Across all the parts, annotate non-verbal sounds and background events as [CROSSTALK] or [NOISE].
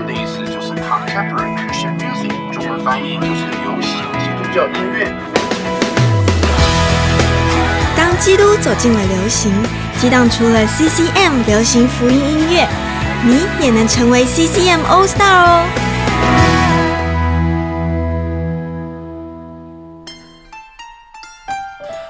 的意思就是 Contemporary Christian Music，中文翻译就是流行基督教音乐。当基督走进了流行，激荡出了 CCM 流行福音音乐，你也能成为 CCM All Star 哦！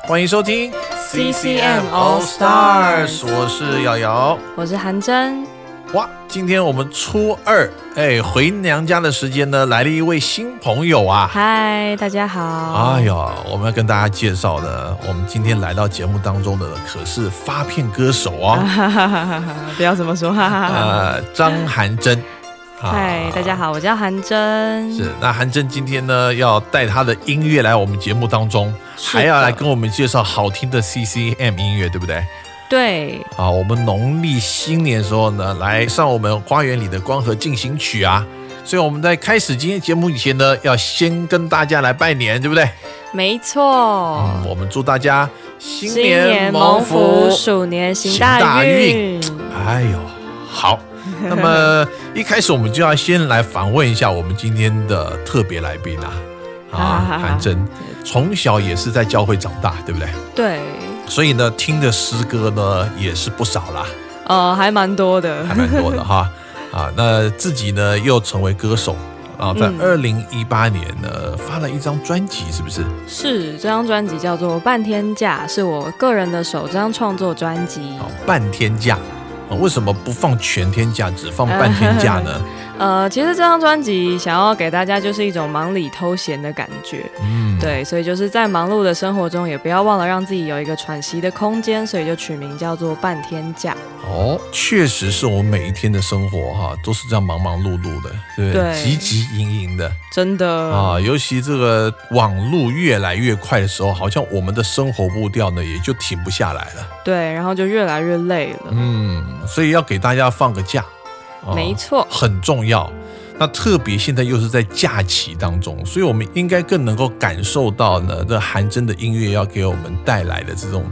欢迎收听 CCM All Stars 我是瑶瑶。我是韩真，哇，今天我们初二，哎，回娘家的时间呢，来了一位新朋友啊。嗨，大家好。哎呀，我们要跟大家介绍的，我们今天来到节目当中的可是发片歌手啊，哈哈哈哈哈！不要这么说，哈哈哈哈。呃，张涵真。啊嗨，大家好，我叫韩真。是，那韩真今天呢，要带她的音乐来我们节目当中，还要来跟我们介绍好听的 CCM 音乐，对不对？对，啊，我们农历新年的时候呢，来上我们花园里的光合进行曲啊。所以我们在开始今天节目以前呢，要先跟大家来拜年，对不对？没错。嗯，我们祝大家新新年福，鼠年行行大运。哎呦，好。[LAUGHS] 那么一开始我们就要先来访问一下我们今天的特别来宾啊，啊，韩真，从小也是在教会长大，对不对？对，所以呢，听的诗歌呢也是不少啦。呃，还蛮多的还。蛮多的哈。[LAUGHS] 啊，那自己呢又成为歌手啊，在嗯二零一八年呢发了一张专辑，是不是？是这张专辑叫做《半天假》，是我个人的首张创作专辑。哦，半天假。啊为什么不放全天假，只放半天假呢？[LAUGHS] [LAUGHS] 呃，其实这张专辑想要给大家就是一种忙里偷闲的感觉。嗯，对，所以就是在忙碌的生活中，也不要忘了让自己有一个喘息的空间，所以就取名叫做半天假。哦，确实是我们每一天的生活哈，都是这样忙忙碌碌的，对不对？对汲汲营营的真的啊，尤其这个网路越来越快的时候，好像我们的生活步调呢也就停不下来了。对，然后就越来越累了。嗯，所以要给大家放个假，哦没错，很重要。那特别现在又是在假期当中，所以我们应该更能够感受到呢，这韩真的音乐要给我们带来的这种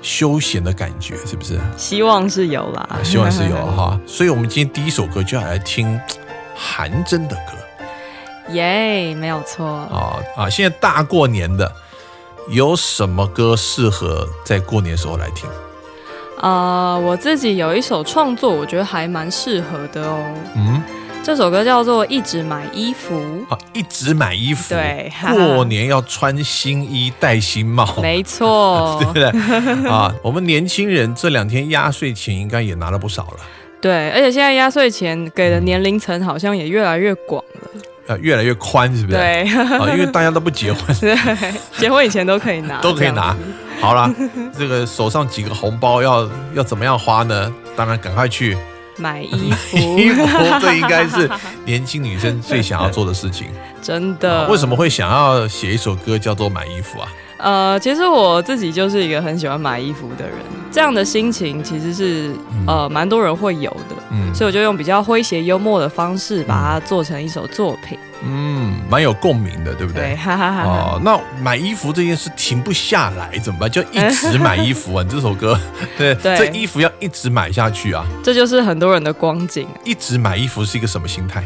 休闲的感觉，是不是？希望是有啦，啊，希望是有 [LAUGHS] 哈。所以我们今天第一首歌就要来听韩真的歌耶没有错。啊啊！现在大过年的，有什么歌适合在过年的时候来听？呃，我自己有一首创作，我觉得还蛮适合的哦。嗯这首歌叫做《一直买衣服。啊，一直买衣服，对过年要穿新衣戴新帽，》，没错，[LAUGHS] 对不对？啊，我们年轻人这两天压岁钱应该也拿了不少了，对，而且现在压岁钱给的年龄层好像也越来越广了。呃，越来越宽，是不是？对，啊，因为大家都不结婚，[LAUGHS] 对，结婚以前都可以拿，[LAUGHS] 都可以拿。好啦，[LAUGHS] 这个手上几个红包要要怎么样花呢？当然赶快去买衣服，衣服，这应该是年轻女生最想要做的事情。真的。啊为什么？会想要写一首歌叫做买衣服啊？呃，其实我自己就是一个很喜欢买衣服的人，这样的心情其实是呃蛮多人会有的，嗯所以我就用比较诙谐幽默的方式把它做成一首作品。嗯，蛮有共鸣的，对不对，对？哈哈哈哈。哦，那买衣服这件事停不下来怎么办？就一直买衣服啊！[LAUGHS] 你这首歌，对，对这衣服要一直买下去啊！这就是很多人的光景，一直买衣服是一个什么心态？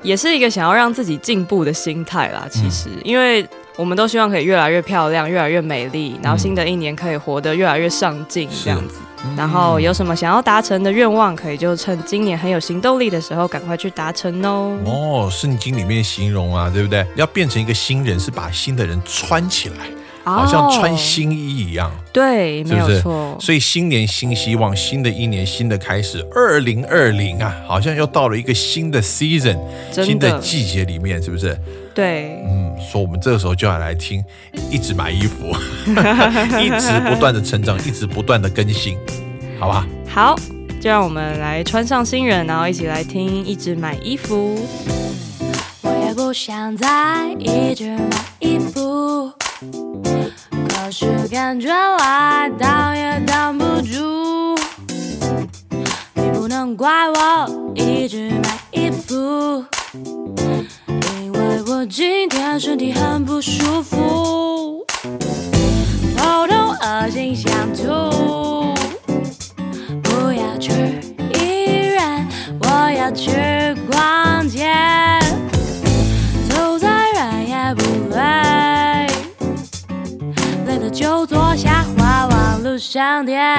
也是一个想要让自己进步的心态啦。其实，嗯因为我们都希望可以越来越漂亮，越来越美丽，然后新的一年可以活得越来越上进，这样子。然后有什么想要达成的愿望，可以就趁今年很有行动力的时候，赶快去达成哦。哦，圣经里面形容啊，对不对？要变成一个新人，是把新的人穿起来，好像穿哦新衣一样。对，没是不是有错。所以新年新希望，新的一年新的开始，二零二零啊，好像又到了一个新的 season，的新的季节里面，是不是？对，嗯，所以我们这个时候就要来听，一直买衣服，[LAUGHS] 一直不断的成长，一直不断的更新，好吧？好，就让我们来穿上新人，然后一起来听，一直买衣服。我也不想再一直买衣服，可是感觉来挡也挡不住。你不能怪我一直买衣服，今天身体很不舒服，头痛、恶心、想吐。不要去医院，我要去逛街。走再远也不累，累了就坐下，花往路上点。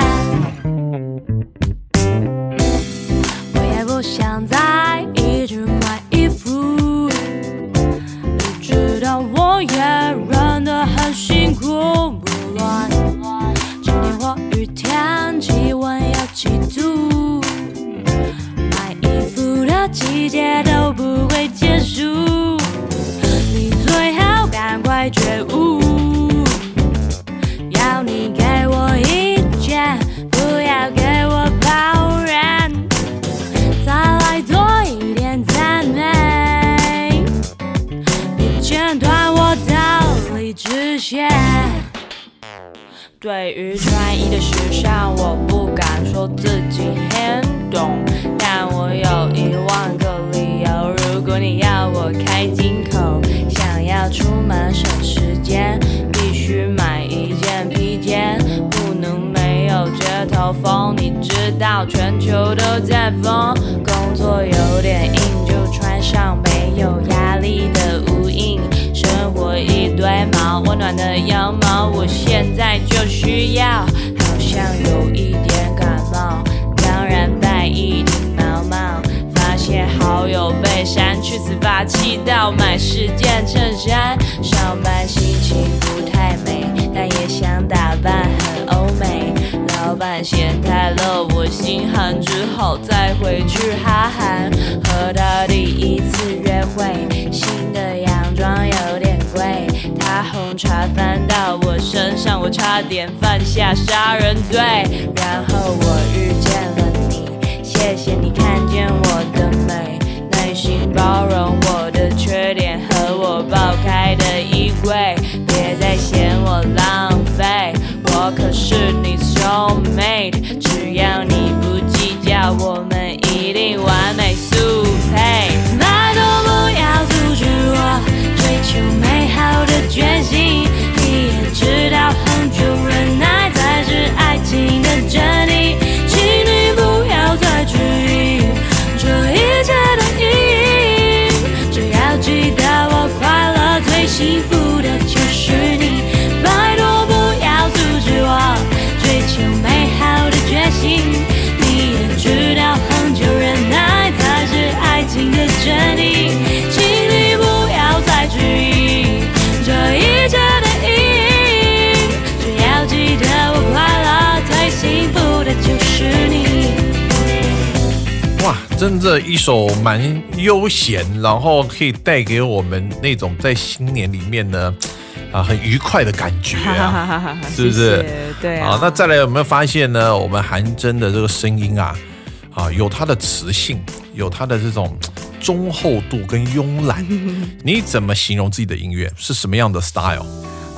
差点犯下杀人罪。然后我遇见了你，谢谢你看见我的美，耐心包容我的缺点和我爆开的衣柜，别再嫌我浪费。我可是你 soul mate，只要你不计较，我真的一首蛮悠闲，然后可以带给我们那种在新年里面呢，啊，很愉快的感觉啊，[LAUGHS] 是不是谢谢对啊好，那再来有没有发现呢？我们韩真的这个声音啊，啊，有它的磁性，有它的这种中厚度跟慵懒。[LAUGHS] 你怎么形容自己的音乐？是什么样的 style？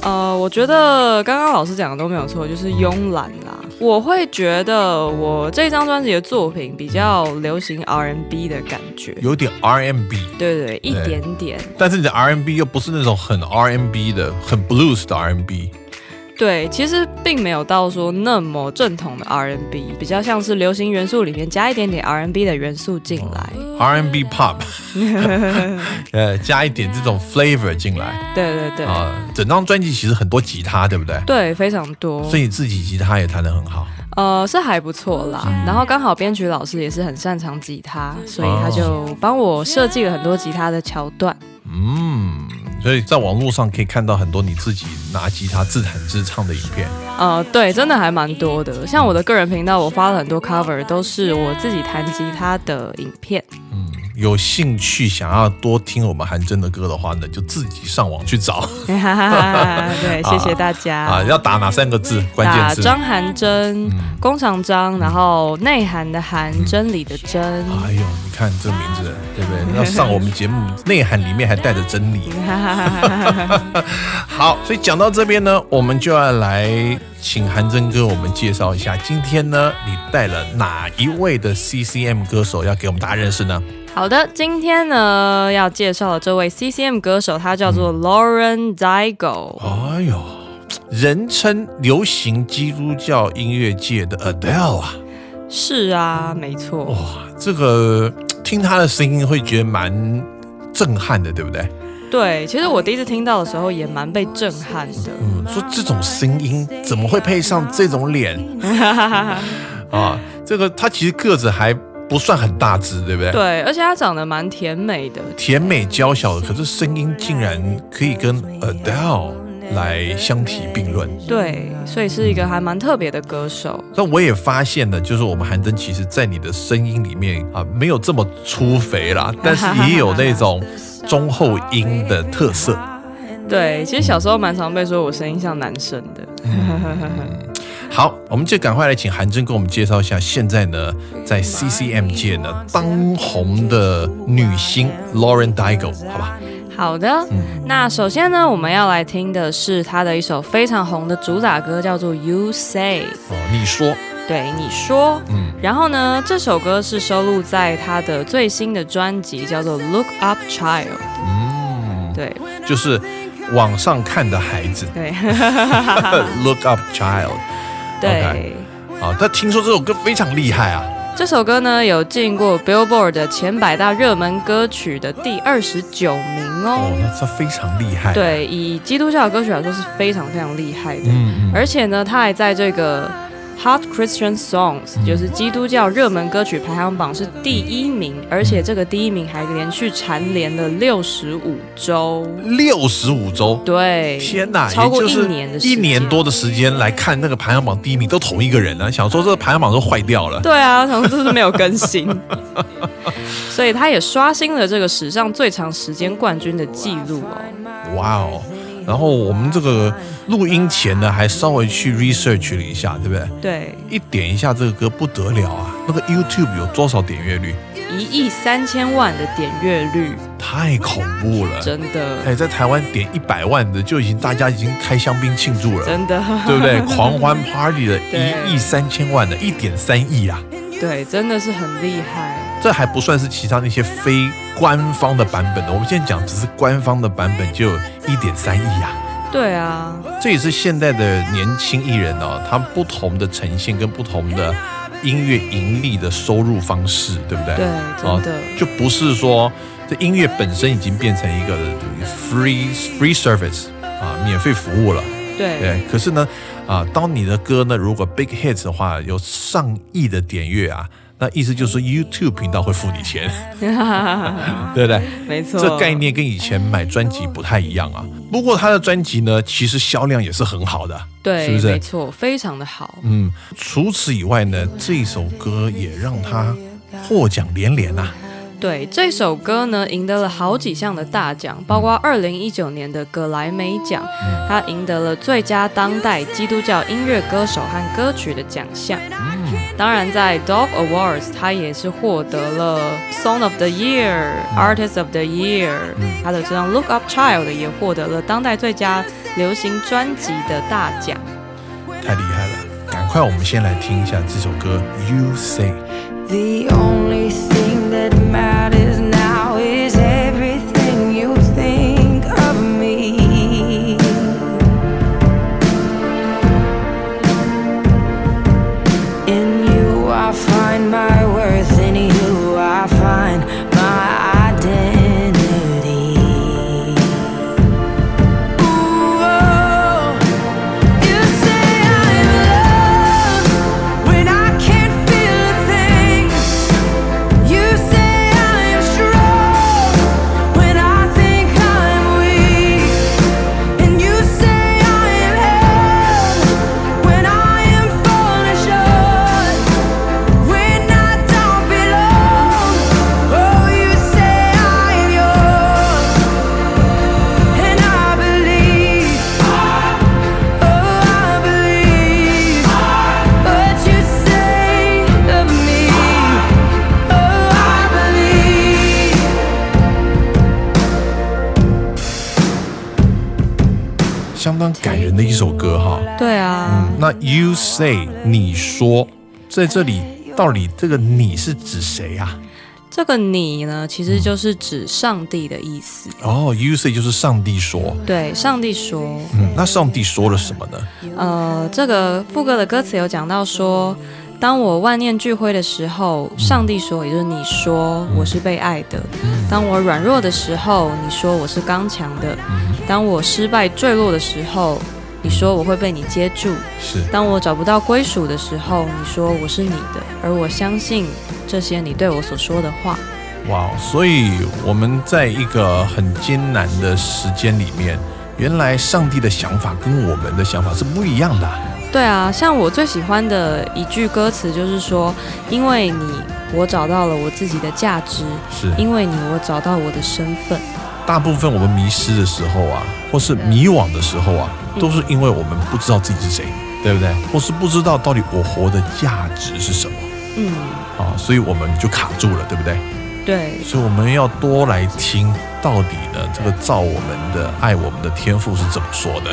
呃，我觉得刚刚老师讲的都没有错，就是慵懒啦。我会觉得我这张专辑的作品比较流行 R&B 的感觉，有点 R&B，对对，一点点。但是你的 R&B 又不是那种很 R&B 的、很 blues 的 R&B。对，其实并没有到说那么正统的 R&B，比较像是流行元素里面加一点点 R&B 的元素进来。[LAUGHS] R&B pop，呃，加一点这种 flavor 进来对对对，啊。整张专辑其实很多吉他，对不对？对，非常多。所以你自己吉他也弹得很好。呃，是还不错啦。然后刚好编曲老师也是很擅长吉他，所以他就帮我设计了很多吉他的桥段。嗯，所以在网络上可以看到很多你自己拿吉他自弹自唱的影片。呃，对，真的还蛮多的。像我的个人频道，我发了很多 cover，都是我自己弹吉他的影片。嗯，有兴趣想要多听我们韩真的歌的话呢，就自己上网去找 [LAUGHS] 对，谢谢大家。啊。要打哪三个字？关打键字。张含真，工厂张，然后内涵的涵，真理的真。哎呦，你看这个名字，对不对？要上我们节目，内涵里面还带着真理。[LAUGHS] 好，所以讲到这边呢，我们就要来请韩真哥我们介绍一下，今天呢，你带了哪一位的 CCM 歌手要给我们大家认识呢？好的，今天呢要介绍的这位 CCM 歌手，他叫做 Lauren Daigo。哎呦，人称流行基督教音乐界的 Adele 啊，是啊，没错。哇，这个听他的声音会觉得蛮震撼的，对不对？对，其实我第一次听到的时候也蛮被震撼的。嗯，说这种声音怎么会配上这种脸 [LAUGHS] 啊？这个他其实个子还不算很大只，对不对？对，而且她长得蛮甜美的。甜美娇小的，可是声音竟然可以跟 Adele 来相提并论。对，所以是一个还蛮特别的歌手。那我也发现了，就是我们韩真其实在你的声音里面啊，没有这么粗肥啦，[LAUGHS] 但是也有那种中后音的特色。对，其实小时候蛮常被说我声音像男生的。好，我们就赶快来请韩真给我们介绍一下，现在呢在 CCM 界呢当红的女星 Lauren Daigle，好吧？好的，那首先呢，我们要来听的是她的一首非常红的主打歌，叫做《You Say》。哦，你说，对，你说。嗯，然后呢，这首歌是收录在她的最新的专辑，叫做 [LAUGHS] [LAUGHS]《Look Up Child》。嗯，对就是往上看的孩子对，Look Up Child。对。啊，但听说这首歌非常厉害啊。这首歌呢，有进过 Billboard 的前百大热门歌曲的第二十九名哦，哦。那这非常厉害。，对，以基督教的歌曲来说是非常非常厉害的。嗯嗯，而且呢，它还在这个 Hot Christian Songs，就是基督教热门歌曲排行榜是第一名，而且这个第一名还连续蝉联了六十五周。六十五周。对，天哪，超过一年的时间一年多的时间来看那个排行榜第一名都同一个人啊，想说这个排行榜都坏掉了。对啊，[LAUGHS] 想说这是没有更新，[LAUGHS] 所以他也刷新了这个史上最长时间冠军的记录哦。哇哦！然后我们这个录音前呢，还稍微去 research 了一下，对不对？对，一点一下这个歌不得了啊！那个 YouTube 有多少点阅率？一亿三千万的点阅率，太恐怖了！真的，哎，在台湾点一百万的就已经大家已经开香槟庆祝了，真的，对不对？[LAUGHS] 狂欢 Party 的对一亿三千万的，一点三亿啊！对，真的是很厉害。这还不算是其他那些非官方的版本的，我们现在讲只是官方的版本就有一点三亿啊！对啊，这也是现在的年轻艺人哦，他们不同的呈现跟不同的音乐盈利的收入方式，对不对？对，哦真的，就不是说这音乐本身已经变成一个 free free service 啊，免费服务了。对，对，可是呢，啊，当你的歌呢如果 big hits 的话，有上亿的点阅啊，那意思就是说 YouTube 频道会付你钱，[LAUGHS] 对不对？没错，这概念跟以前买专辑不太一样啊。不过他的专辑呢，其实销量也是很好的，对，是不是没错，非常的好。嗯，除此以外呢，这首歌也让他获奖连连啊。对这首歌呢，赢得了好几项的大奖，包括二零一九年的格莱美奖，他赢得了最佳当代基督教音乐歌手和歌曲的奖项。当然，在 Dove Awards，他也是获得了 Song of the Year、Artist of the Year，他的这张 Look Up Child 也获得了当代最佳流行专辑的大奖。太厉害了！赶快，我们先来听一下这首歌《You Say》。The only thing that matters 相当感人的一首歌哈。对啊，那 You Say 你说，在这里到底这个你是指谁啊？这个你呢，其实就是指上帝的意思。哦，You Say 就是上帝说。对，上帝说，嗯，那上帝说了什么呢？呃，这个副歌的歌词有讲到说当我万念俱灰的时候，上帝说，也就是你说我是被爱的；当我软弱的时候，你说我是刚强的；当我失败坠落的时候，你说我会被你接住；是。当我找不到归属的时候，你说我是你的，而我相信这些你对我所说的话。哇，所以我们在一个很艰难的时间里面，原来上帝的想法跟我们的想法是不一样的啊。对啊，像我最喜欢的一句歌词就是说，因为你，我找到了我自己的价值；是因为你，我找到我的身份。大部分我们迷失的时候啊，或是迷惘的时候啊，都是因为我们不知道自己是谁，对不对？或是不知道到底我活的价值是什么嗯，啊，所以我们就卡住了，对不对？对，所以我们要多来听，到底呢，这个造我们的、爱我们的天赋是怎么说的？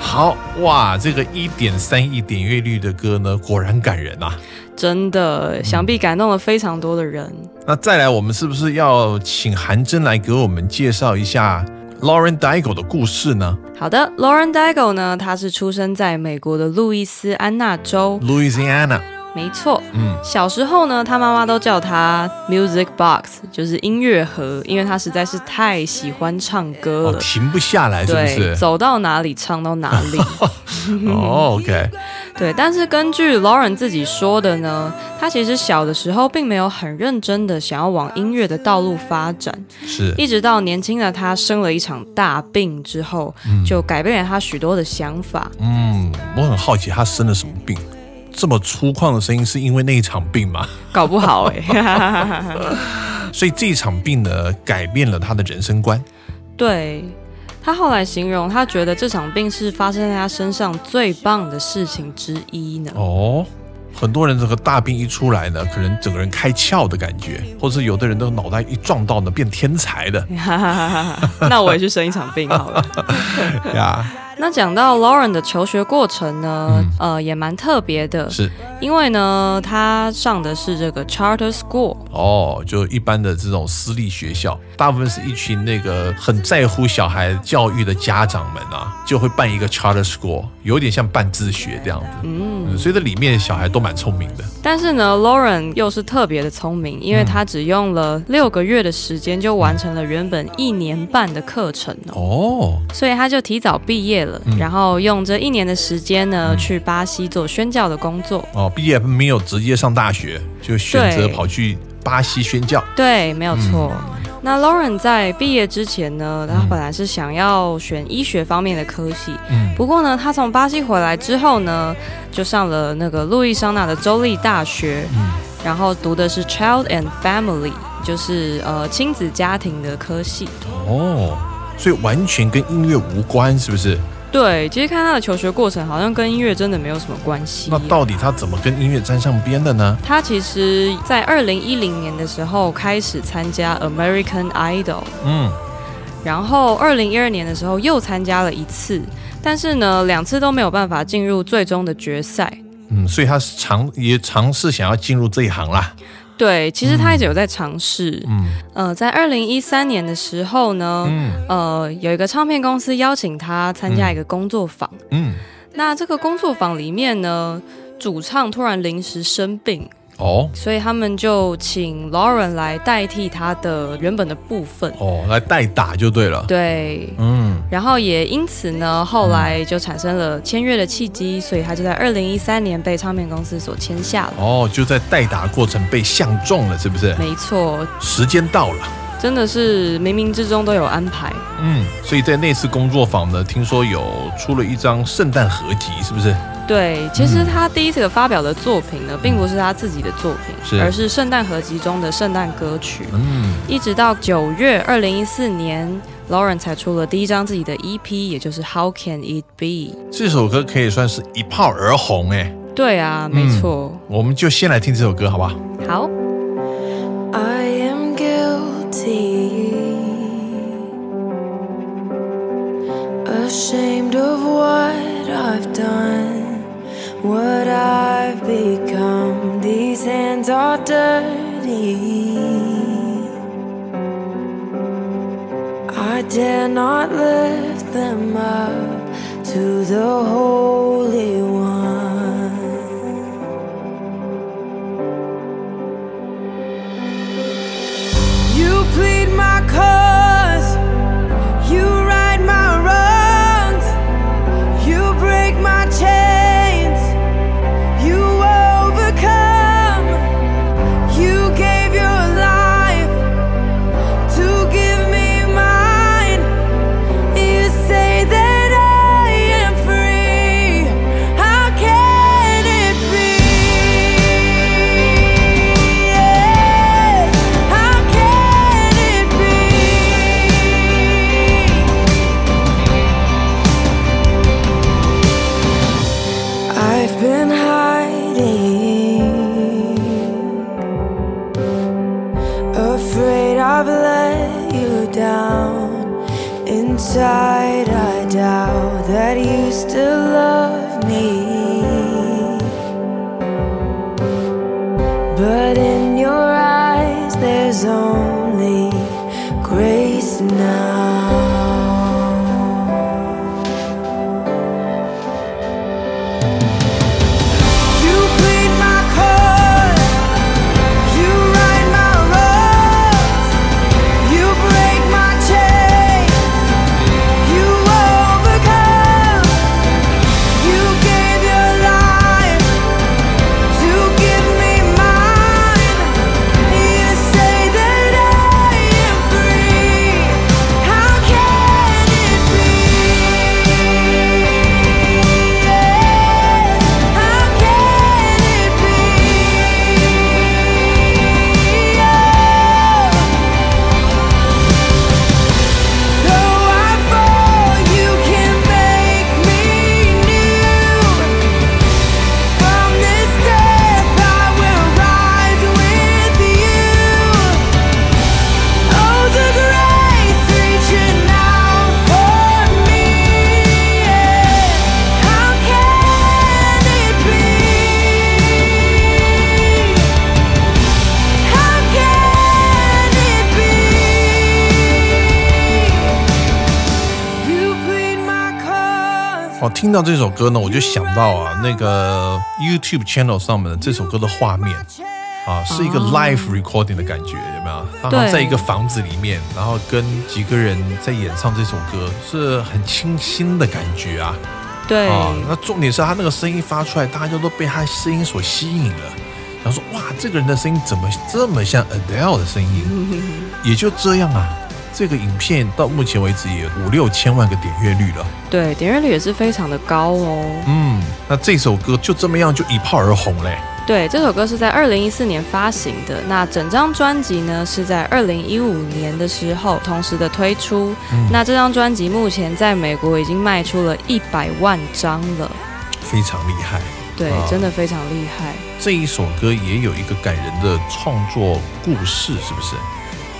好哇，这个一点三亿点阅率的歌呢，果然感人啊！真的，想必感动了非常多的人。那再来，我们是不是要请韩真来给我们介绍一下 Lauren Daigle 的故事呢好的，Lauren Daigle 呢，她是出生在美国的路易斯安那州，？Louisiana，没错。嗯，小时候呢，他妈妈都叫他 Music Box，就是音乐盒，因为他实在是太喜欢唱歌哦，了。停不下来，是不对，是？走到哪里唱到哪里。[LAUGHS] 哦，OK，[LAUGHS] 对，但是根据 Lauren 自己说的呢，他其实小的时候并没有很认真的想要往音乐的道路发展，是一直到年轻的他生了一场大病之后，就改变了他许多的想法。嗯，我很好奇他生了什么病，这么粗犷的声音是因为那一场病吗？[LAUGHS] 搞不好哎、[LAUGHS] [LAUGHS] 所以这一场病呢，改变了他的人生观。对他后来形容，他觉得这场病是发生在他身上最棒的事情之一呢。哦，很多人这个大病一出来呢，可能整个人开窍的感觉，或是有的人的脑袋一撞到呢，变天才的那我也去生一场病好了。呀。那讲到 Lauren 的求学过程呢，呃，也蛮特别的，是。因为呢，他上的是这个 charter school，哦，就一般的这种私立学校，大部分是一群那个很在乎小孩教育的家长们啊，就会办一个 charter school，有点像办自学这样子。嗯，所以这里面小孩都蛮聪明的。但是呢，Lauren 又是特别的聪明，因为他只用了六个月的时间就完成了原本一年半的课程哦，哦，所以他就提早毕业了，然后用这一年的时间呢，去巴西做宣教的工作。哦，毕业没有直接上大学，就选择跑去巴西宣教。对，没有错。那 Lauren 在毕业之前呢，他本来是想要选医学方面的科系，嗯不过呢，他从巴西回来之后呢，就上了那个路易桑那的州立大学，嗯然后读的是 Child and Family，就是呃亲子家庭的科系。哦，所以完全跟音乐无关，是不是？对，其实看他的求学过程，好像跟音乐真的没有什么关系那。到底他怎么跟音乐沾上边的呢？他其实，在二零一零年的时候开始参加 American Idol，嗯，然后二零一二年的时候又参加了一次，但是呢，两次都没有办法进入最终的决赛。嗯，所以他是尝也尝试想要进入这一行啦。对，其实他一直有在尝试。嗯呃，在二零一三年的时候呢，嗯呃，有一个唱片公司邀请他参加一个工作坊。嗯，那这个工作坊里面呢，主唱突然临时生病，哦所以他们就请 Lauren 来代替他的原本的部分。哦，来代打就对了。对，嗯，然后也因此呢，后来就产生了签约的契机，所以他就在二零一三年被唱片公司所签下了。哦，就在代打过程被相中了，是不是？没错，时间到了。真的是冥冥之中都有安排。嗯，所以在那次工作坊呢，听说有出了一张圣诞合集，是不是？对，其实他第一次发表的作品呢，并不是他自己的作品，是而是圣诞合集中的圣诞歌曲。嗯，一直到九月二零一四年，Lauren 才出了第一张自己的 EP，也就是《How Can It Be》。这首歌可以算是一炮而红哎。对啊，没错。我们就先来听这首歌，好不好？好，I am guilty, ashamed of what I've done, what I've become. These hands are dirty. I dare not lift them up to the Holy One. 听到这首歌呢，我就想到啊，那个 YouTube channel 上面的这首歌的画面啊，是一个 live recording 的感觉，有没有？然后在一个房子里面，然后跟几个人在演唱这首歌，是很清新的感觉啊。对，啊，那重点是他那个声音发出来，大家都被他声音所吸引了。然后说，哇，这个人的声音怎么这么像 Adele 的声音？[LAUGHS] 也就这样啊，这个影片到目前为止也五六千万个点阅率了。对，点阅率也是非常的高哦。嗯，那这首歌就这么样就一炮而红嘞。对，这首歌是在二零一四年发行的，那整张专辑呢是在二零一五年的时候同时的推出。那这张专辑目前在美国已经卖出了一百万张了，非常厉害。对，啊真的非常厉害。这一首歌也有一个感人的创作故事，是不是？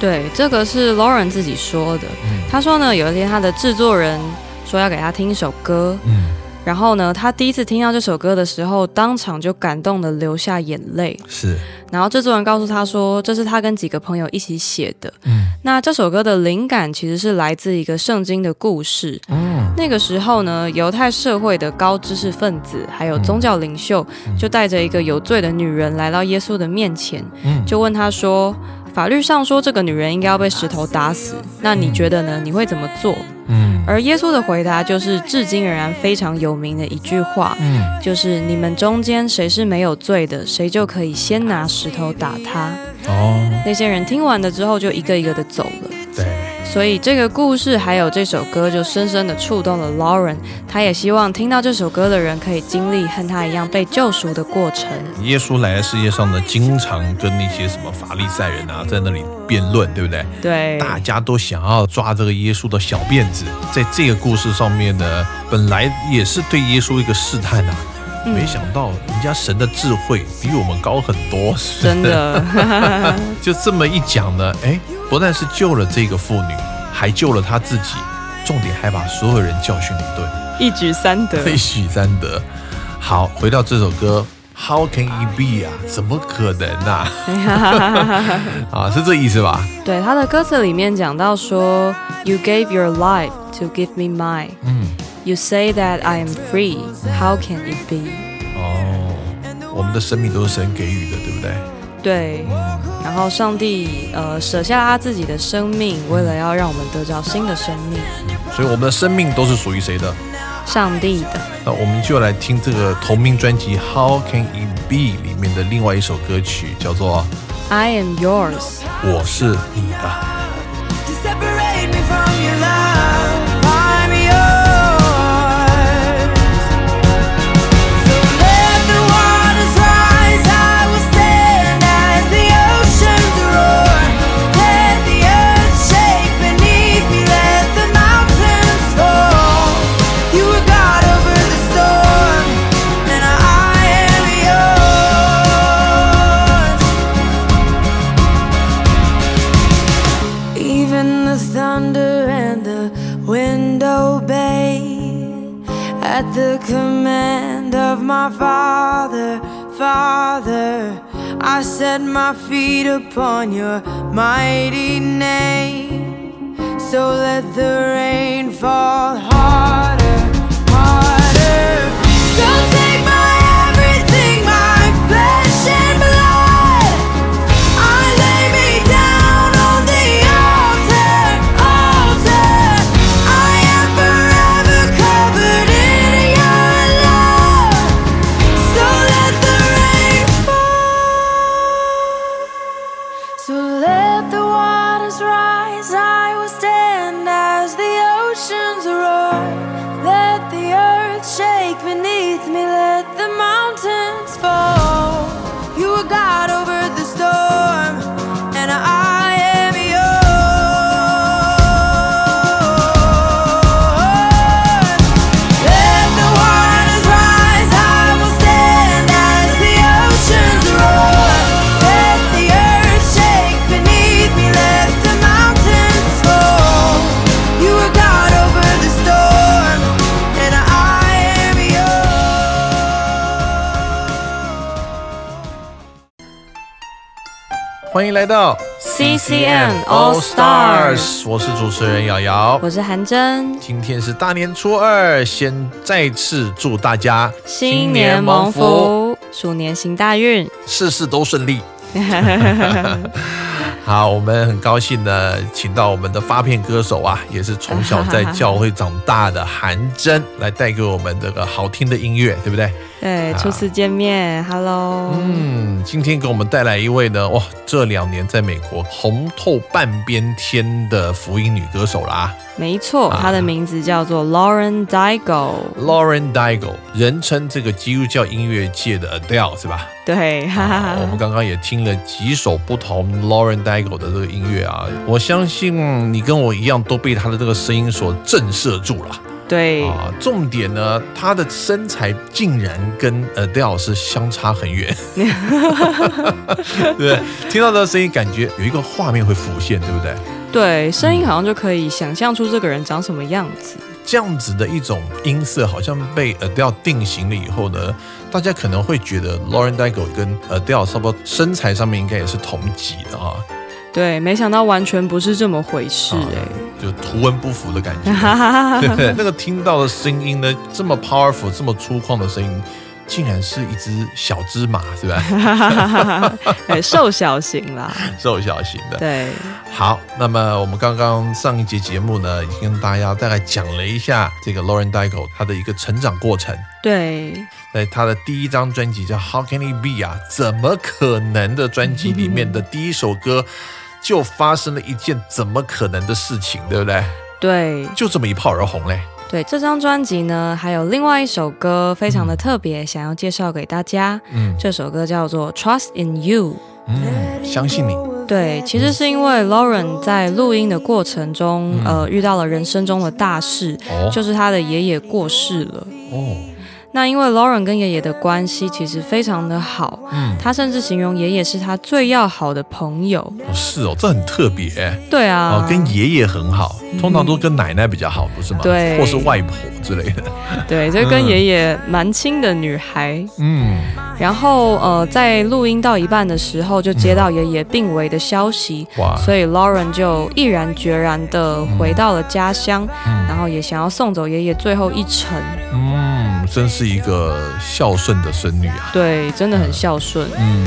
对，这个是 Lauren 自己说的。嗯他说呢，有一天他的制作人说要给他听一首歌，嗯，然后呢，他第一次听到这首歌的时候，当场就感动的流下眼泪。是，然后制作人告诉他说，这是他跟几个朋友一起写的。嗯那这首歌的灵感其实是来自一个圣经的故事。嗯那个时候呢，犹太社会的高知识分子还有宗教领袖，就带着一个有罪的女人来到耶稣的面前，嗯，就问他说：“法律上说这个女人应该要被石头打死，那你觉得呢？你会怎么做？”嗯而耶稣的回答就是至今仍然非常有名的一句话，嗯就是你们中间谁是没有罪的，谁就可以先拿石头打他。哦，那些人听完了之后，就一个一个的走了。对，所以这个故事还有这首歌，就深深的触动了 Lauren。他也希望听到这首歌的人可以经历和他一样被救赎的过程。耶稣来到世界上呢，经常跟那些什么法利赛人啊在那里辩论，对不对？对，大家都想要抓这个耶稣的小辫子，在这个故事上面呢，本来也是对耶稣一个试探啊，嗯没想到人家神的智慧比我们高很多，真的，[LAUGHS] 就这么一讲呢，哎，不但是救了这个妇女，还救了他自己，重点还把所有人教训了一顿，一举三得。[LAUGHS] 一举三得。好，回到这首歌。How can it be 啊？怎么可能啊？[LAUGHS] 啊，是这意思吧？对，他的歌词里面讲到说，You gave your life to give me mine. 嗯，You say that I am free. How can it be? 哦，我们的生命都是神给予的，对不对？对，然后上帝呃舍下他自己的生命，为了要让我们得到新的生命。所以我们的生命都是属于谁的？上帝的，那我们就来听这个同名专辑《How Can It Be》里面的另外一首歌曲，叫做 I am yours。《我是你的》。欢迎来到 CCM All Stars 我是主持人瑶瑶。我是韩真，今天是大年初二，先再次祝大家新年蒙，福，鼠年行大运。事事都顺利。[LAUGHS] 好，我们很高兴的请到我们的发片歌手啊，也是从小在教会长大的韩真，来带给我们这个好听的音乐，对不对？对，啊初次见面，Hello。嗯，今天给我们带来一位呢，哇，这两年在美国红透半边天的福音女歌手啦没错，啊她的名字叫做 Lauren Daigle。，Lauren Daigle，人称这个基督教音乐界的 Adele 是吧？对，哈哈啊我们刚刚也听了几首不同 Lauren Daigle 的这个音乐啊，我相信你跟我一样都被她的这个声音所震慑住了对，啊。重点呢，她的身材竟然跟 Adele 是相差很远，[LAUGHS] 对？听到这个声音，感觉有一个画面会浮现，对不对？对，声音好像就可以想象出这个人长什么样子。这样子的一种音色，好像被 Adele 定型了以后呢，大家可能会觉得 Lauren Daigle 跟 Adele 差不多身材上面应该也是同级的啊。对，没想到完全不是这么回事啊哎、就图文不符的感觉。哈哈哈对对？那个听到的声音呢，这么 powerful，这么粗犷的声音，竟然是一只小芝麻，是吧？哈，[LAUGHS] 对，瘦小型啦，[LAUGHS] 瘦小型的。对，好，那么我们刚刚上一节节目呢，已经跟大家大概讲了一下这个 Lauren Daigle 她的一个成长过程。对，在他的第一张专辑叫《How Can It Be》啊，怎么可能的专辑里面的第一首歌，就发生了一件怎么可能的事情，对不对？对，就这么一炮而红嘞。对，这张专辑呢，还有另外一首歌非常的特别，想要介绍给大家。嗯这首歌叫做《Trust in You》。嗯，相信你。对，其实是因为 Lauren 在录音的过程中，呃，遇到了人生中的大事，哦就是他的爷爷过世了。哦，那因为 Lauren 跟爷爷的关系其实非常的好，嗯，他甚至形容爷爷是他最要好的朋友。哦是哦，这很特别。对啊，哦，跟爷爷很好，通常都跟奶奶比较好，不是吗？对或是外婆之类的。[LAUGHS] 对，这跟爷爷蛮亲的女孩。嗯，然后呃，在录音到一半的时候，就接到爷爷病危的消息，哇，所以 Lauren 就毅然决然的回到了家乡，嗯然后也想要送走爷爷最后一程。嗯，真是一个孝顺的孙女啊。对，真的很孝顺。嗯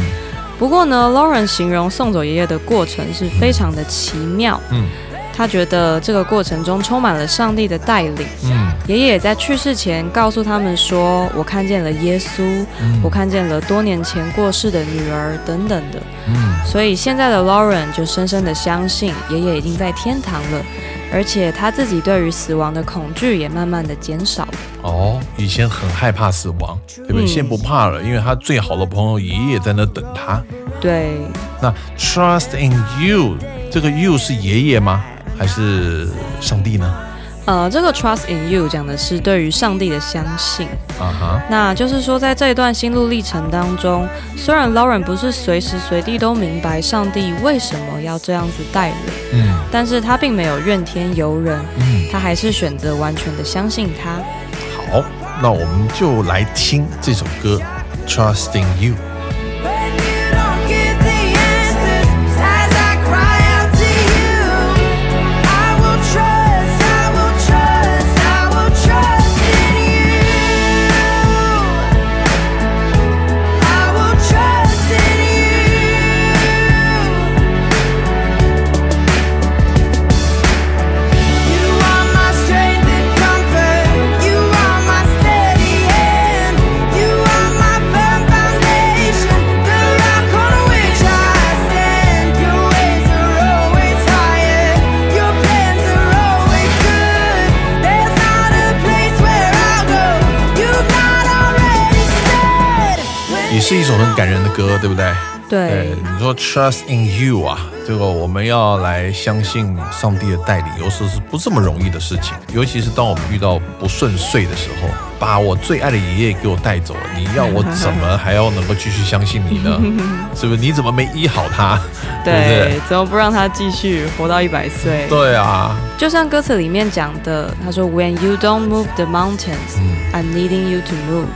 不过呢，Lauren 形容送走爷爷的过程是非常的奇妙。嗯他觉得这个过程中充满了上帝的带领。嗯爷爷也在去世前告诉他们说：“我看见了耶稣，嗯我看见了多年前过世的女儿等等的。”嗯所以现在的 Lauren 就深深的相信爷爷已经在天堂了，而且他自己对于死亡的恐惧也慢慢的减少了。哦，以前很害怕死亡，对不对？嗯现在不怕了，因为他最好的朋友爷爷在那等他。对，那 trust in you，这个 you 是爷爷吗？还是上帝呢？呃，这个 Trust in You 讲的是对于上帝的相信。啊哈，那就是说，在这一段心路历程当中，虽然 Lauren 不是随时随地都明白上帝为什么要这样子待人，嗯但是他并没有怨天尤人，嗯，他还是选择完全的相信他。好，那我们就来听这首歌《Trust in You》。是一首很感人的歌，对不对？对你说 trust in you 啊，这个我们要来相信上帝的带领，有时候是不这么容易的事情。尤其是当我们遇到不顺遂的时候，把我最爱的爷爷给我带走了，你要我怎么还要能够继续相信你呢？[LAUGHS] 是不是？你怎么没医好他？对对对？，怎么不让他继续活到一百岁？对啊，就像歌词里面讲的，他说：“When you don't move the mountains, I'm needing you to move.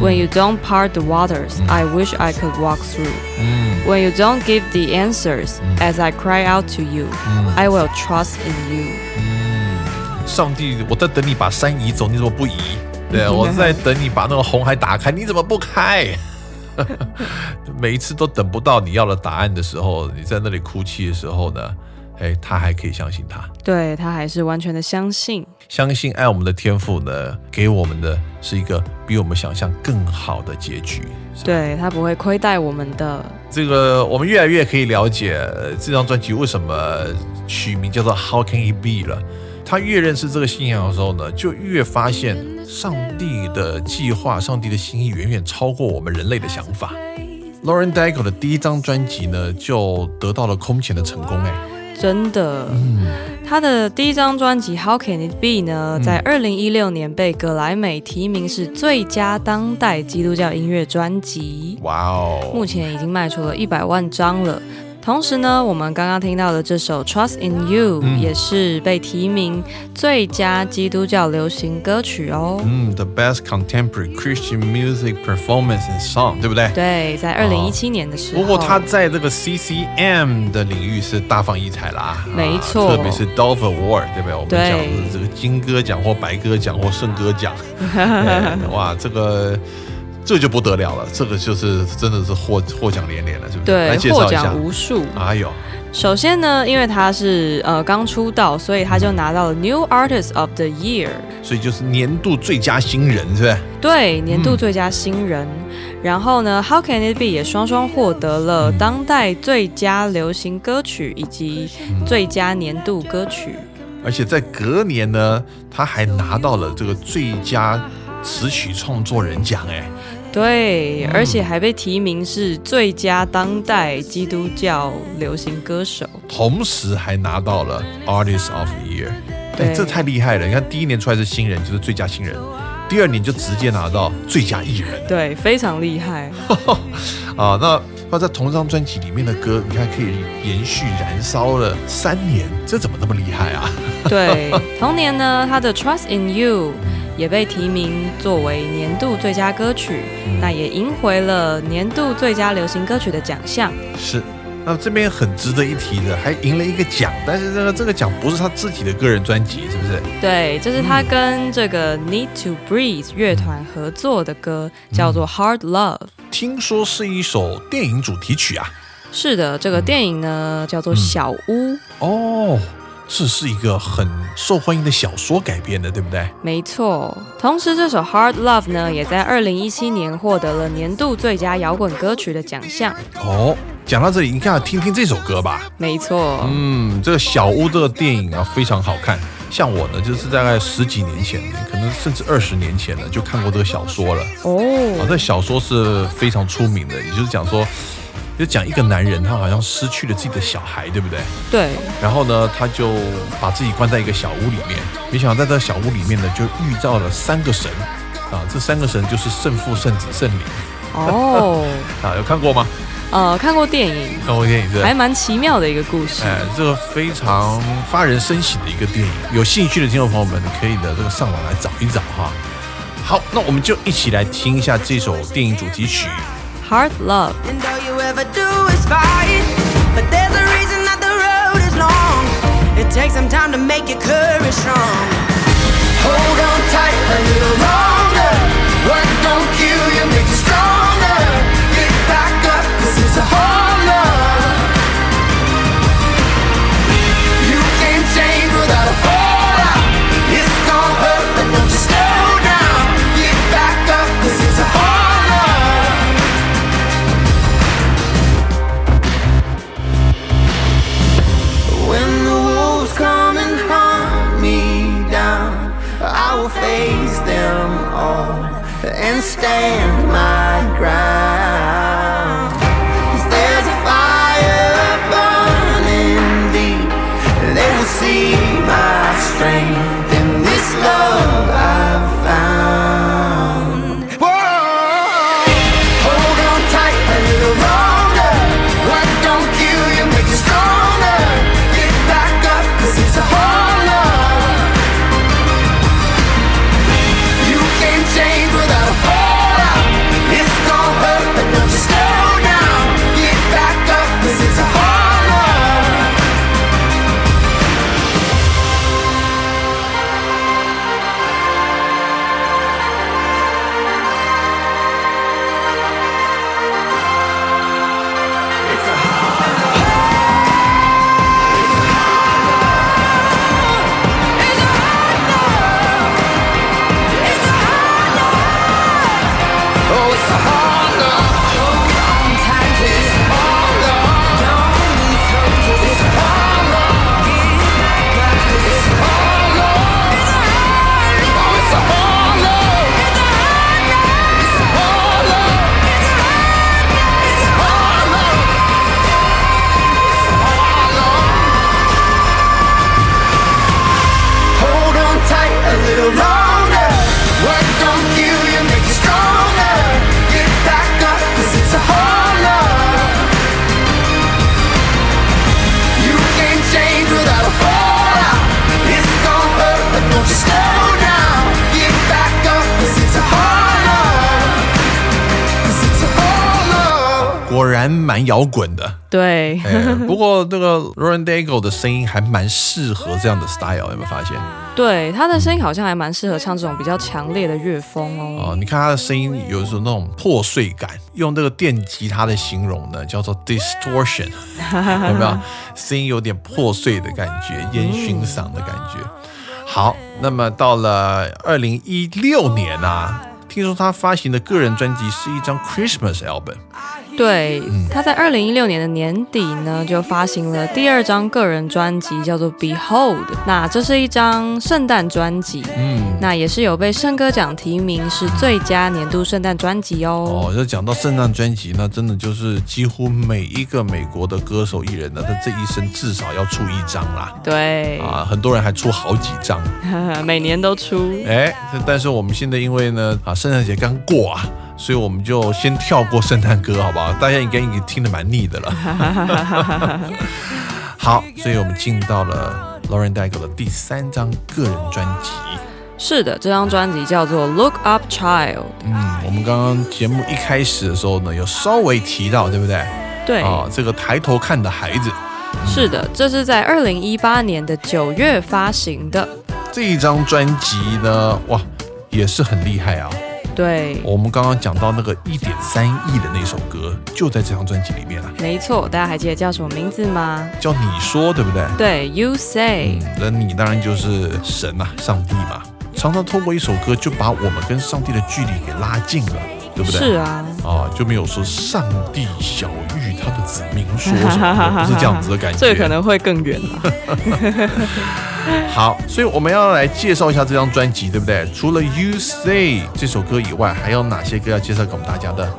When you don't part the waters, I wish I could walk through. 嗯 When you don't give the answers, as I cry out to you, I will trust in you.” [LAUGHS] 嗯，上帝，我在等你把山移走，你怎么不移？对，我在等你把那个红海打开，你怎么不开？每一次都等不到你要的答案的时候，你在那里哭泣的时候呢， [LAUGHS] 哎，他还可以相信他，对他还是完全的相信。相信爱我们的天赋呢，给我们的是一个比我们想象更好的结局。对他不会亏待我们的。这个我们越来越可以了解呃这张专辑为什么取名叫做 How Can It Be 了。他越认识这个信仰的时候呢，就越发现上帝的计划、上帝的心意远远超过我们人类的想法。Lauren Daigle 的第一张专辑呢，就得到了空前的成功。哎，真的，他的第一张专辑《How Can It Be》呢，在二零一六年被格莱美提名是最佳当代基督教音乐专辑，哇哦！目前已经卖出了一百万张了。同时呢，我们刚刚听到的这首《Trust in You》也是被提名最佳基督教流行歌曲哦。嗯，The Best Contemporary Christian Music Performance and Song，对不对？对，在二零一七年的时候，不过他在这个 CCM 的领域是大放异彩啦，没错啊特别是 Dove Award，对不对？我们对讲的这个金歌奖或白歌奖或圣歌奖，[LAUGHS] 哇，这个这就不得了了，这个就是真的是获获奖连连了，是不对获介绍一下奖。无数。哎呦，首先呢，因为他是呃刚出道，所以他就拿到了 New Artist of the Year，所以就是年度最佳新人，是不是？对，年度最佳新人。然后呢，How Can It Be 也双双获得了当代最佳流行歌曲以及最佳年度歌曲。而且在隔年呢，他还拿到了这个最佳词曲创作人奖，哎，对，而且还被提名是最佳当代基督教流行歌手。同时还拿到了 Artist of the Year，哎，对这太厉害了！你看第一年出来是新人，就是最佳新人，第二年就直接拿到最佳艺人对，非常厉害。[LAUGHS] 啊。那他在同一张专辑里面的歌，你看可以延续燃烧了三年，这怎么那么厉害啊？对，同年呢，他的《Trust in You》也被提名作为年度最佳歌曲，那也赢回了年度最佳流行歌曲的奖项。是。那这边很值得一提的，还赢了一个奖，但是这个这个奖不是他自己的个人专辑，是不是？对，这是他跟这个 Need to Breathe 乐团合作的歌，叫做《Hard Love》。听说是一首电影主题曲啊。是的，这个电影呢叫做《小屋》。哦，这是一个很受欢迎的小说改编的，对不对？没错，同时这首《Hard Love》呢，也在二零一七年获得了年度最佳摇滚歌曲的奖项。哦，讲到这里，你看听听这首歌吧。没错，嗯，这个小屋这个电影啊非常好看。像我呢，就是大概十几年前，可能甚至二十年前了，就看过这个小说了。哦啊，哦，这小说是非常出名的，也就是讲说，就讲一个男人，他好像失去了自己的小孩，对不对？对，然后呢，他就把自己关在一个小屋里面，没想到在这小屋里面呢，就遇到了三个神。啊，这三个神就是圣父、圣子、圣灵哦，[LAUGHS] 啊，有看过吗？呃，看过电影，看过电影对还蛮奇妙的一个故事。哎，这个非常发人深省的一个电影，有兴趣的听众朋友们，可以的这个上网来找一找哈。好，那我们就一起来听一下这首电影主题曲。Hard Love。And all you ever do is fight. But there's a reason that the road is long. It takes some time to make your courage strong. Hold on tight a little longer. What don't kill you makes you stronger. Get back up, a hard 蛮摇滚的。对，哎，不过这个 Lauren Daigle 的声音还蛮适合这样的 style，有没有发现？对，他的声音好像还蛮适合唱这种比较强烈的乐风哦。哦，你看他的声音有一种那种破碎感，用这个电吉他的形容呢，叫做 distortion，[LAUGHS] 有没有？声音有点破碎的感觉，烟熏嗓的感觉。好，那么到了二零一六年啊，听说他发行的个人专辑是一张 Christmas album。对，他在二零一六年的年底呢，就发行了第二张个人专辑，叫做《Behold》。那这是一张圣诞专辑，嗯，那也是有被圣歌奖提名是最佳年度圣诞专辑哦。哦，要讲到圣诞专辑，那真的就是几乎每一个美国的歌手艺人呢，他这一生至少要出一张啦。对，啊，很多人还出好几张。[LAUGHS] 每年都出。哎，但是我们现在因为呢，啊，圣诞节刚过啊，所以我们就先跳过圣诞歌，好不好？大家应该已经听得蛮腻的了。[LAUGHS] 好，所以我们进到了 Lauren Daigle 的第三张个人专辑。是的，这张专辑叫做《Look Up Child》。嗯，我们刚刚节目一开始的时候呢，有稍微提到，对不对？对，啊，这个抬头看的孩子是的，这是在二零一八年的九月发行的。这一张专辑呢，哇，也是很厉害啊。对，我们刚刚讲到那个一点三亿的那首歌，就在这张专辑里面了、没错，大家还记得叫什么名字吗？叫你说，对不对？对，You Say。嗯，那你当然就是神呐、上帝嘛。常常通过一首歌就把我们跟上帝的距离给拉近了，对不对？是啊，啊，就没有说上帝小玉他的子民说什么，[LAUGHS] 不是这样子的感觉。这个可能会更远了。[LAUGHS] 好，所以我们要来介绍一下这张专辑，对不对？除了 You Say 这首歌以外，还有哪些歌要介绍给我们大家的？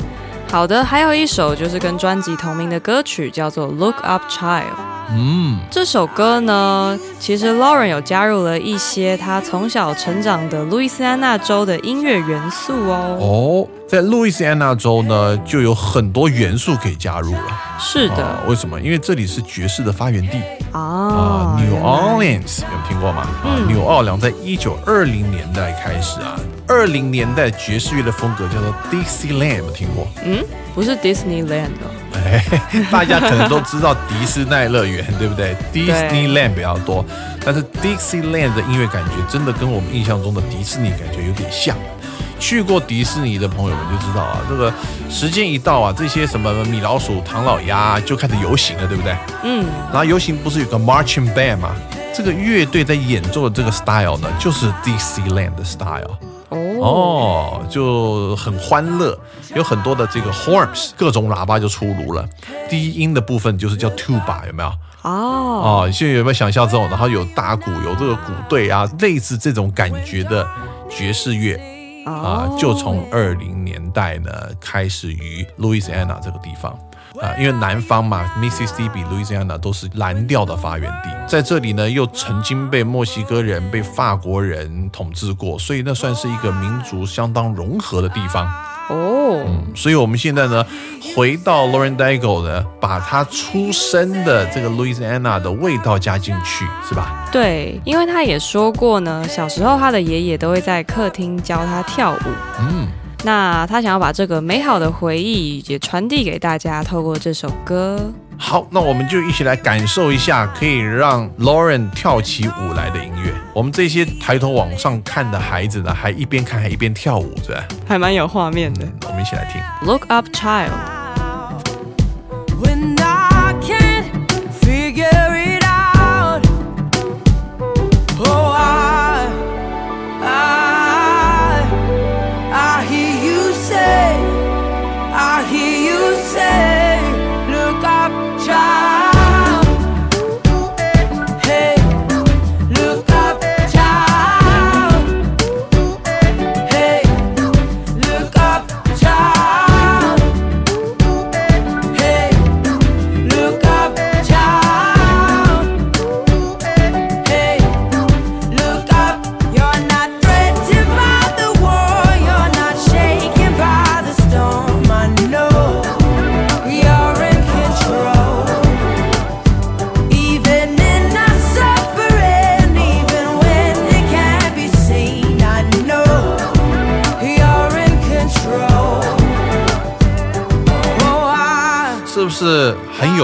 好的，还有一首就是跟专辑同名的歌曲，叫做《Look Up Child》。嗯，这首歌呢，其实 Lauren 有加入了一些他从小成长的路易斯安那州的音乐元素哦。哦，在路易斯安那州呢，就有很多元素可以加入了。是的啊为什么？因为这里是爵士的发源地啊啊，New Orleans 有听过吗？啊嗯，New Orleans 在一九二零年代开始啊，二零年代爵士乐的风格叫做 Dixieland，有听过？嗯，不是 Disneyland 哦。哎，[LAUGHS] 大家可能都知道迪士尼乐园，对不对？Disneyland 比较多，但是 Dixieland 的音乐感觉真的跟我们印象中的迪士尼感觉有点像。去过迪士尼的朋友们就知道啊，这个时间一到啊，这些什么米老鼠、唐老鸭就开始游行了，对不对？嗯，然后游行不是有个 marching band 吗？这个乐队在演奏的这个 style 呢，就是 Dixieland 的 style。哦，哦，就很欢乐，有很多的这个 horns，各种喇叭就出炉了。低音的部分就是叫 tuba，有没有？哦，哦，现在有没有想象这种？然后有大鼓，有这个鼓队啊，类似这种感觉的爵士乐啊，哦就从二零年代呢开始于 Louisiana 这个地方。啊，因为南方嘛，Mississippi、Louisiana 都是蓝调的发源地，在这里呢又曾经被墨西哥人、被法国人统治过，所以那算是一个民族相当融合的地方。哦，所以我们现在呢，回到 Lauren Daigle 呢，把他出生的这个 Louisiana 的味道加进去，是吧？对，因为他也说过呢，小时候他的爷爷都会在客厅教他跳舞。嗯，那他想要把这个美好的回忆也传递给大家，透过这首歌。好，那我们就一起来感受一下可以让 Lauren 跳起舞来的音乐。我们这些抬头往上看的孩子呢，还一边看还一边跳舞，对吧？还蛮有画面的。我们一起来听。Look up, child。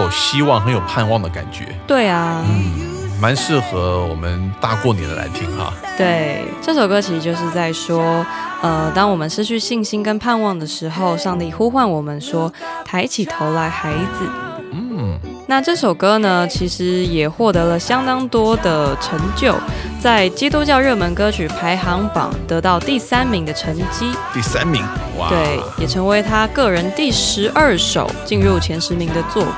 有希望、很有盼望的感觉？对啊，蛮适合我们大过年的来听哈。对，这首歌其实就是在说，呃，当我们失去信心跟盼望的时候，上帝呼唤我们说：“抬起头来，孩子。”嗯，那这首歌呢，其实也获得了相当多的成就，在基督教热门歌曲排行榜得到第三名的成绩，第三名，哇，对，也成为他个人第十二首进入前十名的作品。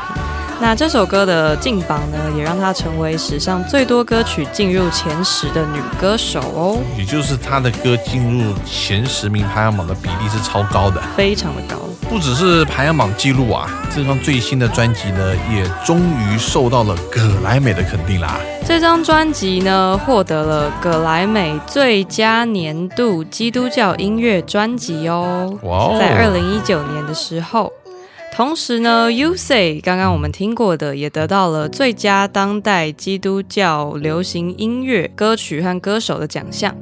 那这首歌的进榜呢，也让她成为史上最多歌曲进入前十的女歌手哦，也就是她的歌进入前十名排行榜的比例是超高的。非常的高。不只是排行榜记录啊，这张最新的专辑呢，也终于受到了葛莱美的肯定啦。这张专辑呢，获得了葛莱美最佳年度基督教音乐专辑哦。哇哦，在二零一九年的时候。同时呢，You Say 刚刚我们听过的也得到了最佳当代基督教流行音乐歌曲和歌手的奖项。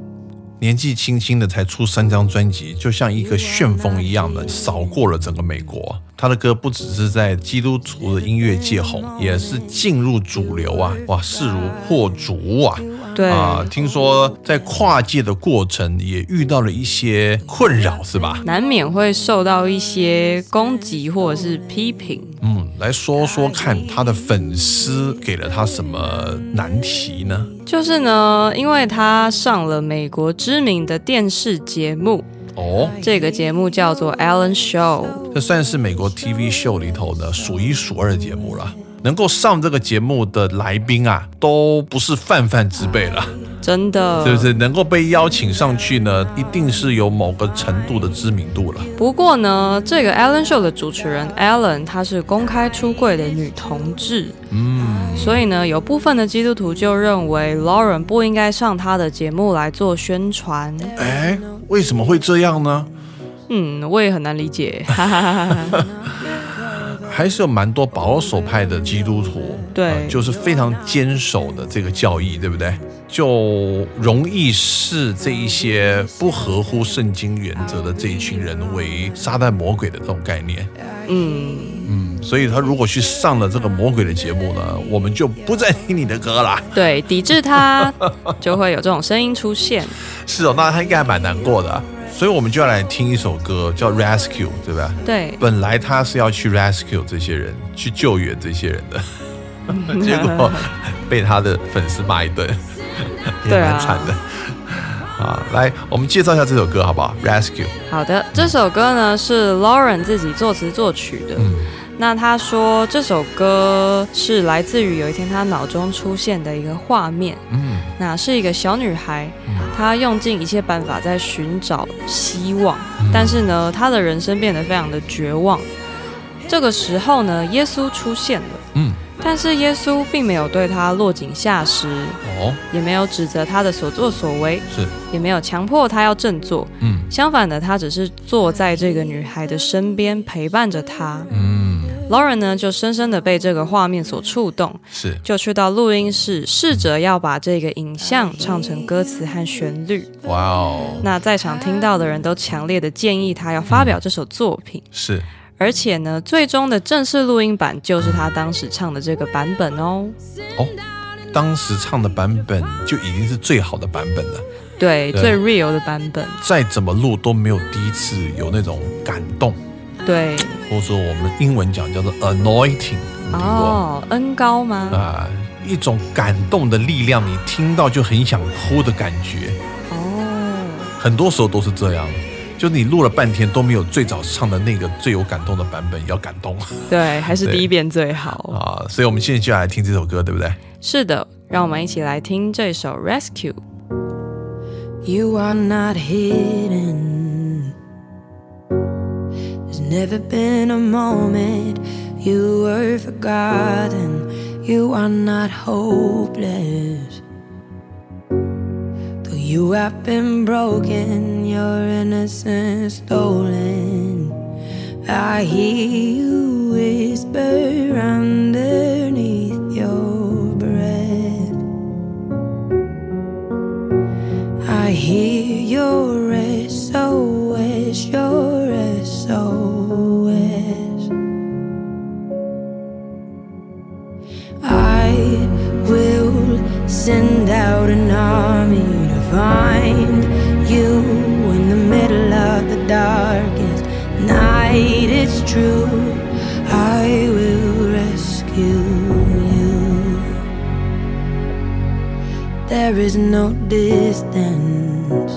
年纪轻轻的才出三张专辑，就像一个旋风一样的扫过了整个美国。他的歌不只是在基督徒的音乐界红，也是进入主流啊！哇，势如破竹啊！对，啊，听说在跨界的过程也遇到了一些困扰，是吧？难免会受到一些攻击或者是批评。嗯，来说说看，他的粉丝给了他什么难题呢？就是呢，因为他上了美国知名的电视节目，哦，这个节目叫做 Ellen Show。这算是美国 TV show 里头的数一数二的节目了。能够上这个节目的来宾啊，都不是泛泛之辈了，真的，是不是？能够被邀请上去呢，一定是有某个程度的知名度了。不过呢，这个 Ellen Show 的主持人 Ellen，她是公开出柜的女同志，嗯，所以呢，有部分的基督徒就认为 Lauren 不应该上她的节目来做宣传。哎，为什么会这样呢？嗯，我也很难理解，哈哈哈哈哈。还是有蛮多保守派的基督徒，对呃就是非常坚守的这个教义，对不对？就容易视这一些不合乎圣经原则的这一群人为撒旦魔鬼的这种概念。嗯，嗯，所以他如果去上了这个魔鬼的节目呢，我们就不再听你的歌啦。对，抵制他，就会有这种声音出现。[LAUGHS] 是哦，那他应该还蛮难过的啊、所以我们就要来听一首歌，叫《Rescue》，对吧？对，本来他是要去 rescue 这些人，去救援这些人的，[LAUGHS] 结果被他的粉丝骂一顿，[LAUGHS] 也对啊蛮惨的。啊，来，我们介绍一下这首歌好不好？Rescue，好的，这首歌呢是 Lauren 自己作词作曲的。嗯。那他说这首歌是来自于有一天他脑中出现的一个画面，嗯。那是一个小女孩，她用尽一切办法在寻找希望，嗯。但是呢，她的人生变得非常的绝望。这个时候呢，耶稣出现了，嗯，但是耶稣并没有对他落井下石，哦，也没有指责他的所作所为，是，也没有强迫他要振作。嗯。相反的，他只是坐在这个女孩的身边陪伴着她。嗯，Lauren 呢，就深深的被这个画面所触动，是，就去到录音室，试着要把这个影像唱成歌词和旋律。哇哦，那在场听到的人都强烈的建议他要发表这首作品，是，而且呢，最终的正式录音版就是他当时唱的这个版本哦。哦，当时唱的版本就已经是最好的版本了，对，对最 real 的版本。再怎么录都没有第一次有那种感动，对，或者说我们英文讲叫做 anointing？哦，恩高吗？啊，一种感动的力量，你听到就很想哭的感觉。哦，很多时候都是这样，就你录了半天都没有最早唱的那个最有感动的版本要感动对，还是第一遍最好。啊！所以我们现在就要来听这首歌，对不对？是的，让我们一起来听这首《Rescue》。You are not hidden. There's never been a moment you were forgotten. You are not hopeless. You have been broken, your innocence stolen. I hear you whisper underneath your breath. I hear your SOS, your SOS. I will send out an army find you in the middle of the darkest night. It's true, I will rescue you. There is no distance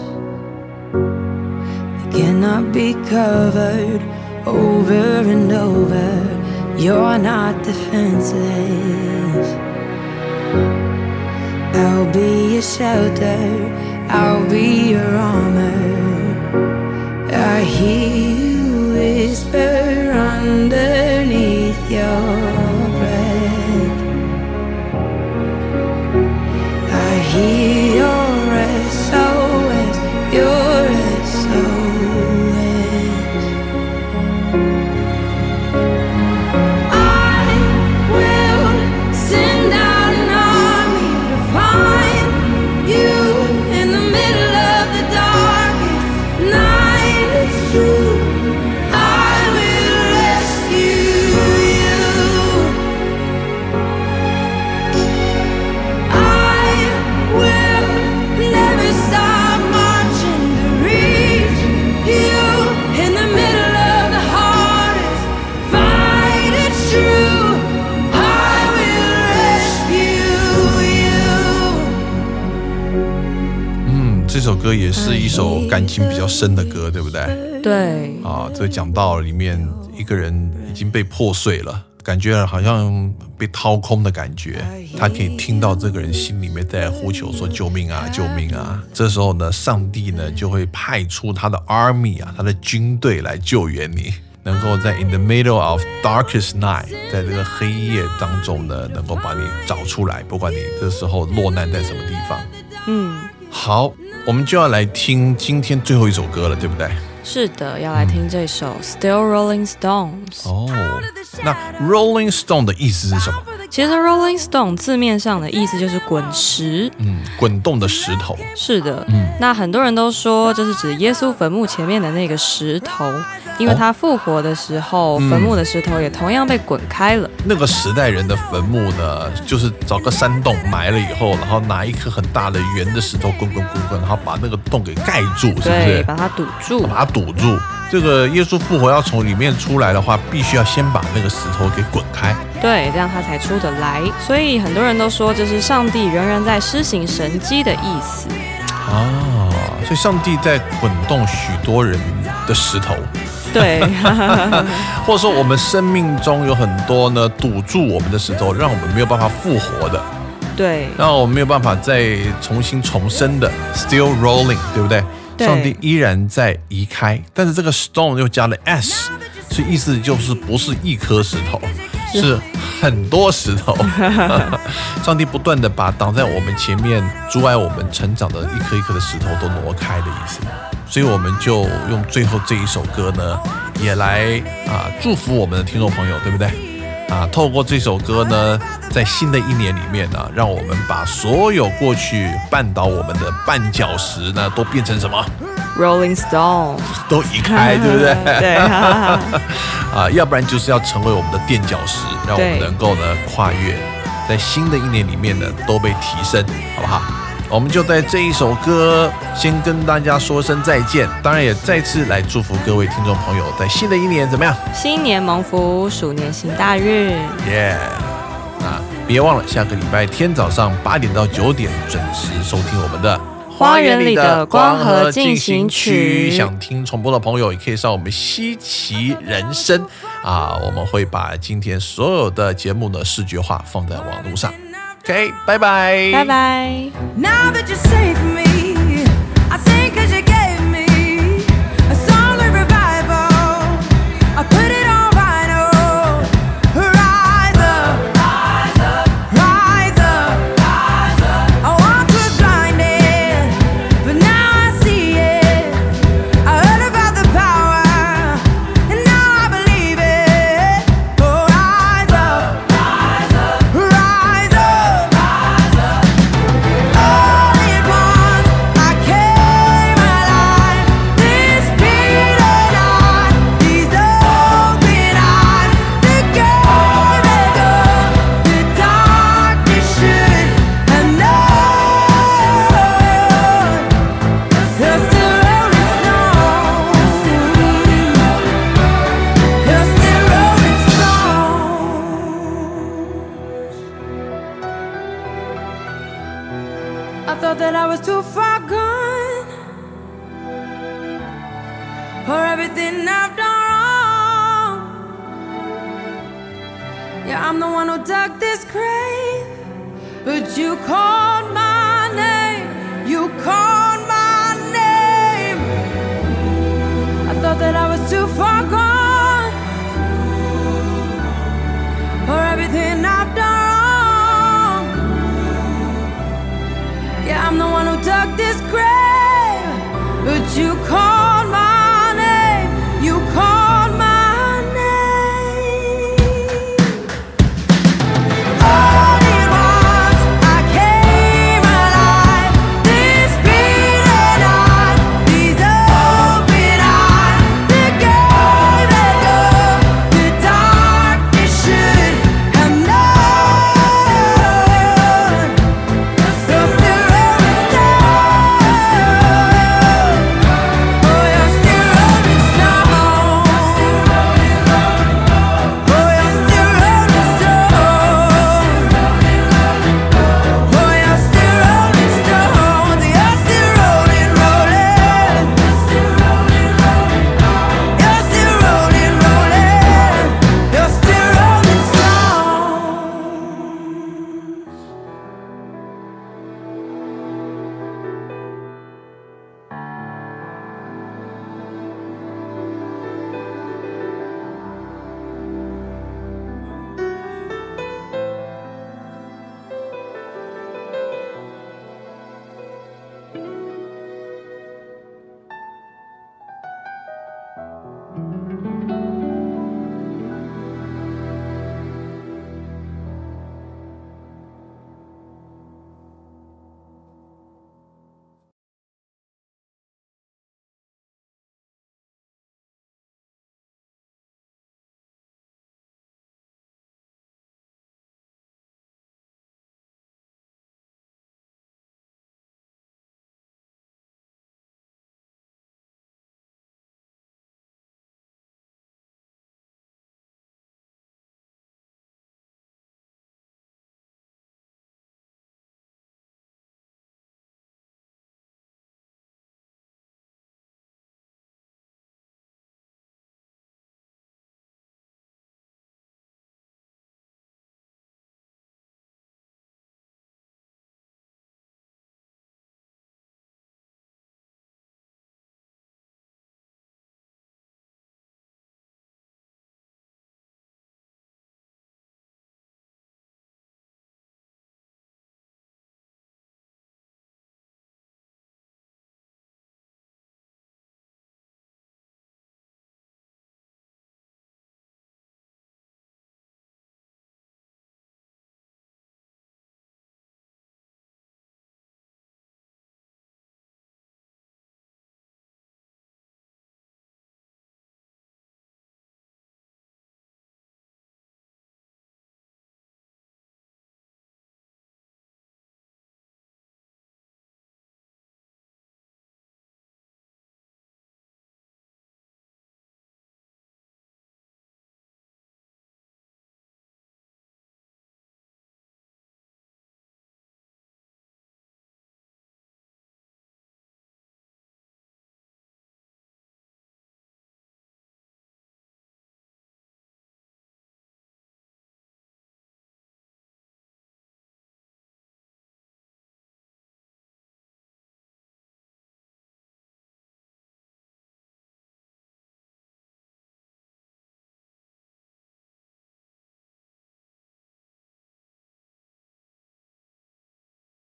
that cannot be covered over and over. You're not defenseless. I'll be your shelter, I'll be your armor. I hear you whisper underneath your 是一首感情比较深的歌，对不对？对，啊，这讲到里面一个人已经被破碎了，感觉好像被掏空的感觉。他可以听到这个人心里面在呼求说：“救命啊，救命啊！”这时候呢，上帝呢就会派出他的 army 啊，他的军队来救援你。能够在 in the middle of darkest night，在这个黑夜当中呢，能够把你找出来，不管你这时候落难在什么地方。嗯，好，我们就要来听今天最后一首歌了，对不对？是的，要来听这首《Still Rolling Stones》。哦，那 Rolling Stone 的意思是什么？其实 Rolling Stone 字面上的意思就是滚石。嗯，滚动的石头。是的，嗯那很多人都说这是指耶稣坟墓前面的那个石头，因为他复活的时候，坟墓的石头也同样被滚开了。那个时代人的坟墓呢，就是找个山洞埋了以后，然后拿一颗很大的圆的石头滚滚滚滚，然后把那个洞给盖住，是不对，是？把它堵住。把它堵住。这个耶稣复活要从里面出来的话，必须要先把那个石头给滚开。对，这样他才出得来。所以很多人都说这是上帝仍然在施行神迹的意思。啊，所以上帝在滚动许多人的石头，对，[LAUGHS] 或者说我们生命中有很多呢堵住我们的石头，让我们没有办法复活的，对，让我们没有办法再重新重生的，still rolling，对不对？对上帝依然在移开，但是这个 stone 又加了 s，所以意思就是不是一颗石头，是很多石头。[LAUGHS] 上帝不断的把挡在我们前面、阻碍我们成长的一颗一颗的石头都挪开的意思。所以我们就用最后这一首歌呢，也来啊祝福我们的听众朋友，对不对？啊，透过这首歌呢，在新的一年里面呢，让我们把所有过去绊倒我们的绊脚石呢，都变成什么？Rolling Stone，都移开，对不对？[LAUGHS] 对，[LAUGHS] 啊，要不然就是要成为我们的垫脚石，让我们能够呢跨越，在新的一年里面呢都被提升，好不好？我们就在这一首歌先跟大家说声再见，当然也再次来祝福各位听众朋友，在新的一年怎么样？新年蒙福，鼠年行大运。耶、啊，别忘了下个礼拜天早上八点到九点准时收听我们的《花园里的光合进行曲想听重播的朋友，也可以上我们稀奇人生啊，我们会把今天所有的节目呢视觉化放在网络上。OK，拜拜，拜。拜。Now that you saved me,